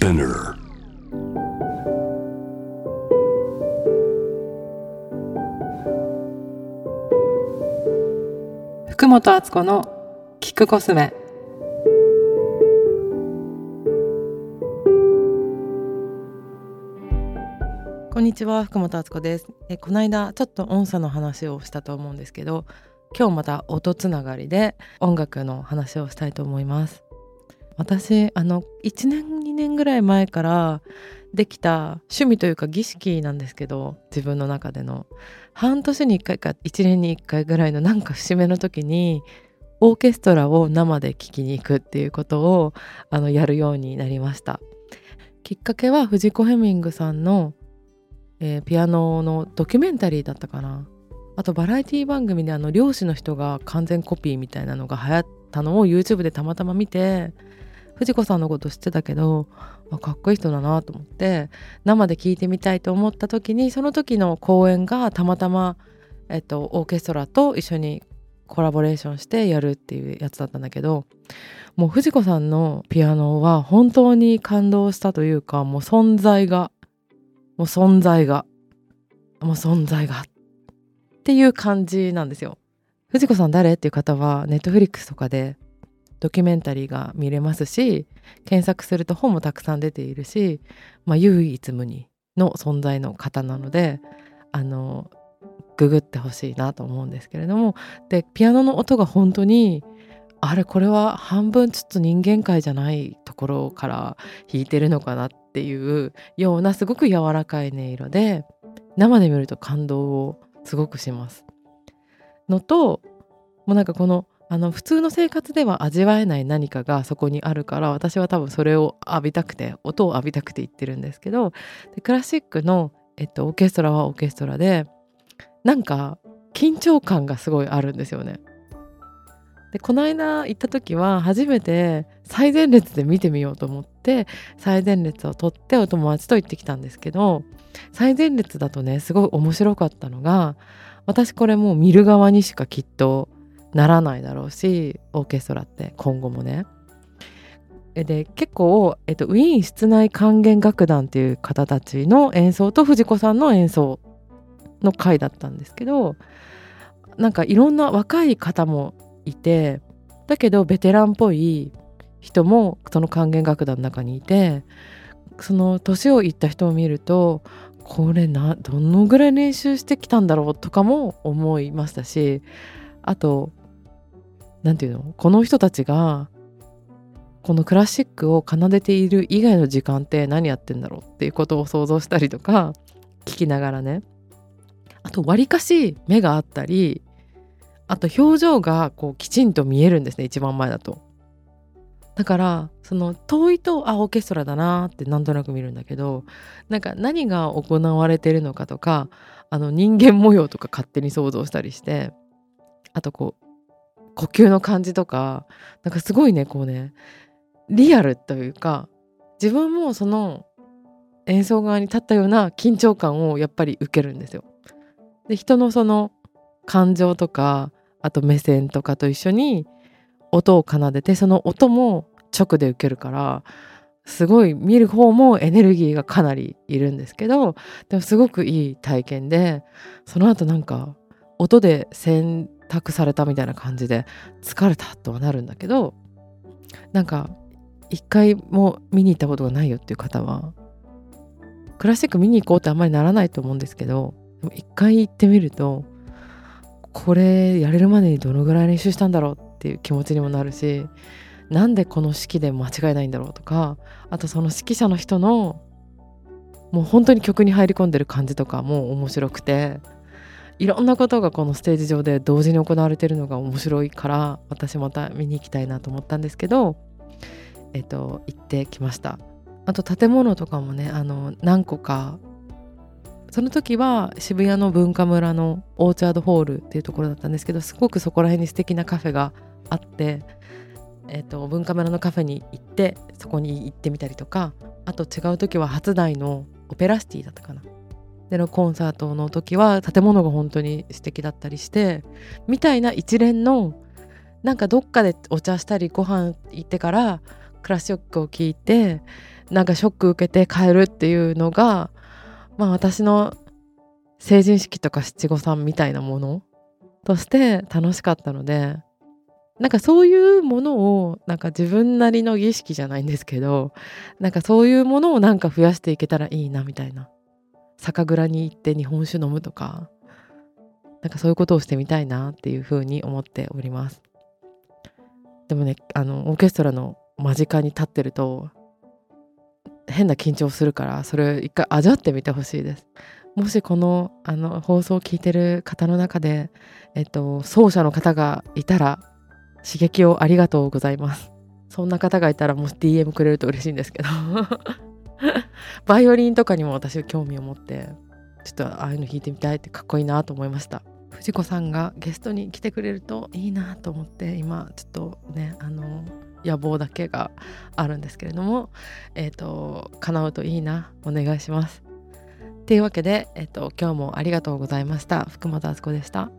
Spinner. 福本敦子の聞くコスメこんにちは福本敦子ですえこの間ちょっと音差の話をしたと思うんですけど今日また音つながりで音楽の話をしたいと思います私あの1年2年ぐらい前からできた趣味というか儀式なんですけど自分の中での。半年に1回か1年に1回ぐらいのなんか節目の時にオーケストラを生で聴きに行くっていうことをあのやるようになりました。きっかけは藤子ヘミングさんの、えーピアノのドキュメンタリーだったかな。あとバラエティ番組であの漁師の人が完全コピーみたいなのが流行ったのを YouTube でたまたま見て藤子さんのこと知ってたけどかっこいい人だなと思って生で聴いてみたいと思った時にその時の公演がたまたま、えっと、オーケストラと一緒にコラボレーションしてやるっていうやつだったんだけどもう藤子さんのピアノは本当に感動したというかもう存在がもう存在がもう存在がっていう感じなんですよ。藤子さん誰？っていう方はネットフリックスとかでドキュメンタリーが見れますし検索すると本もたくさん出ているし、まあ、唯一無二の存在の方なのであのググってほしいなと思うんですけれどもでピアノの音が本当にあれこれは半分ちょっと人間界じゃないところから弾いてるのかなっていうようなすごく柔らかい音色で生で見ると感動をすごくします。のともうなんかこのあの普通の生活では味わえない何かがそこにあるから私は多分それを浴びたくて音を浴びたくて言ってるんですけどでクラシックの、えっと、オーケストラはオーケストラでなんか緊張感がすごいあるんですよね。でこの間行った時は初めて最前列で見てみようと思って最前列を取ってお友達と行ってきたんですけど最前列だとねすごい面白かったのが私これもう見る側にしかきっとならないだろうしオーケストラって今後もね。で結構、えっと、ウィーン室内管弦楽団っていう方たちの演奏と藤子さんの演奏の回だったんですけどなんかいろんな若い方もいてだけどベテランっぽい人もその管弦楽団の中にいてその年をいった人を見るとこれなどのぐらい練習してきたんだろうとかも思いましたしあと何て言うの？この人たちがこのクラシックを奏でている以外の時間って何やってんだろうっていうことを想像したりとか聞きながらねあとわりかし目があったりあと表情がこうきちんと見えるんですね一番前だと。だからその遠いとあオーケストラだなってなんとなく見るんだけどなんか何が行われてるのかとかあの人間模様とか勝手に想像したりしてあとこう呼吸の感じとかなんかすごいねこうねリアルというか自分もその演奏側に立ったような緊張感をやっぱり受けるんですよ。で人のその感情とかあと目線とかと一緒に音を奏でてその音も直で受けるからすごい見る方もエネルギーがかなりいるんですけどでもすごくいい体験でその後なんか音で選択されたみたいな感じで疲れたとはなるんだけどなんか一回も見に行ったことがないよっていう方はクラシック見に行こうってあんまりならないと思うんですけど一回行ってみるとこれやれるまでにどのぐらい練習したんだろうっていう気持ちにもなるしなんでこの式で間違いないんだろうとかあとその指揮者の人のもう本当に曲に入り込んでる感じとかも面白くていろんなことがこのステージ上で同時に行われてるのが面白いから私また見に行きたいなと思ったんですけどえっと行ってきました。あと建物とかもねあの何個かその時は渋谷の文化村のオーチャードホールっていうところだったんですけどすごくそこら辺に素敵なカフェがあって、えっと文化村のカフェに行ってそこに行ってみたりとかあと違う時は初台のオペラシティだったかな。でのコンサートの時は建物が本当に素敵だったりしてみたいな一連のなんかどっかでお茶したりご飯行ってからクラシックを聴いてなんかショック受けて帰るっていうのがまあ私の成人式とか七五三みたいなものとして楽しかったのでなんかそういうものをなんか自分なりの儀式じゃないんですけどなんかそういうものをなんか増やしていけたらいいなみたいな。酒蔵に行って日本酒飲むとかなんかそういうことをしてみたいなっていうふうに思っております。でもねあのオーケストラの間近に立ってると変な緊張するからそれ一回味わってみてほしいです。もしこのあの放送を聞いてる方の中で、えっと、奏者の方がいたら刺激をありがとうございます。そんな方がいたらもし DM くれると嬉しいんですけど。バイオリンとかにも私は興味を持ってちょっとああいうの弾いてみたいってかっこいいなと思いました。藤子さんがゲストに来てくれるといいなと思って今ちょっとねあの野望だけがあるんですけれどもえっ、ー、と叶うといいなお願いします。というわけで、えっ、と、今日もありがとうございました。福本敦子でした。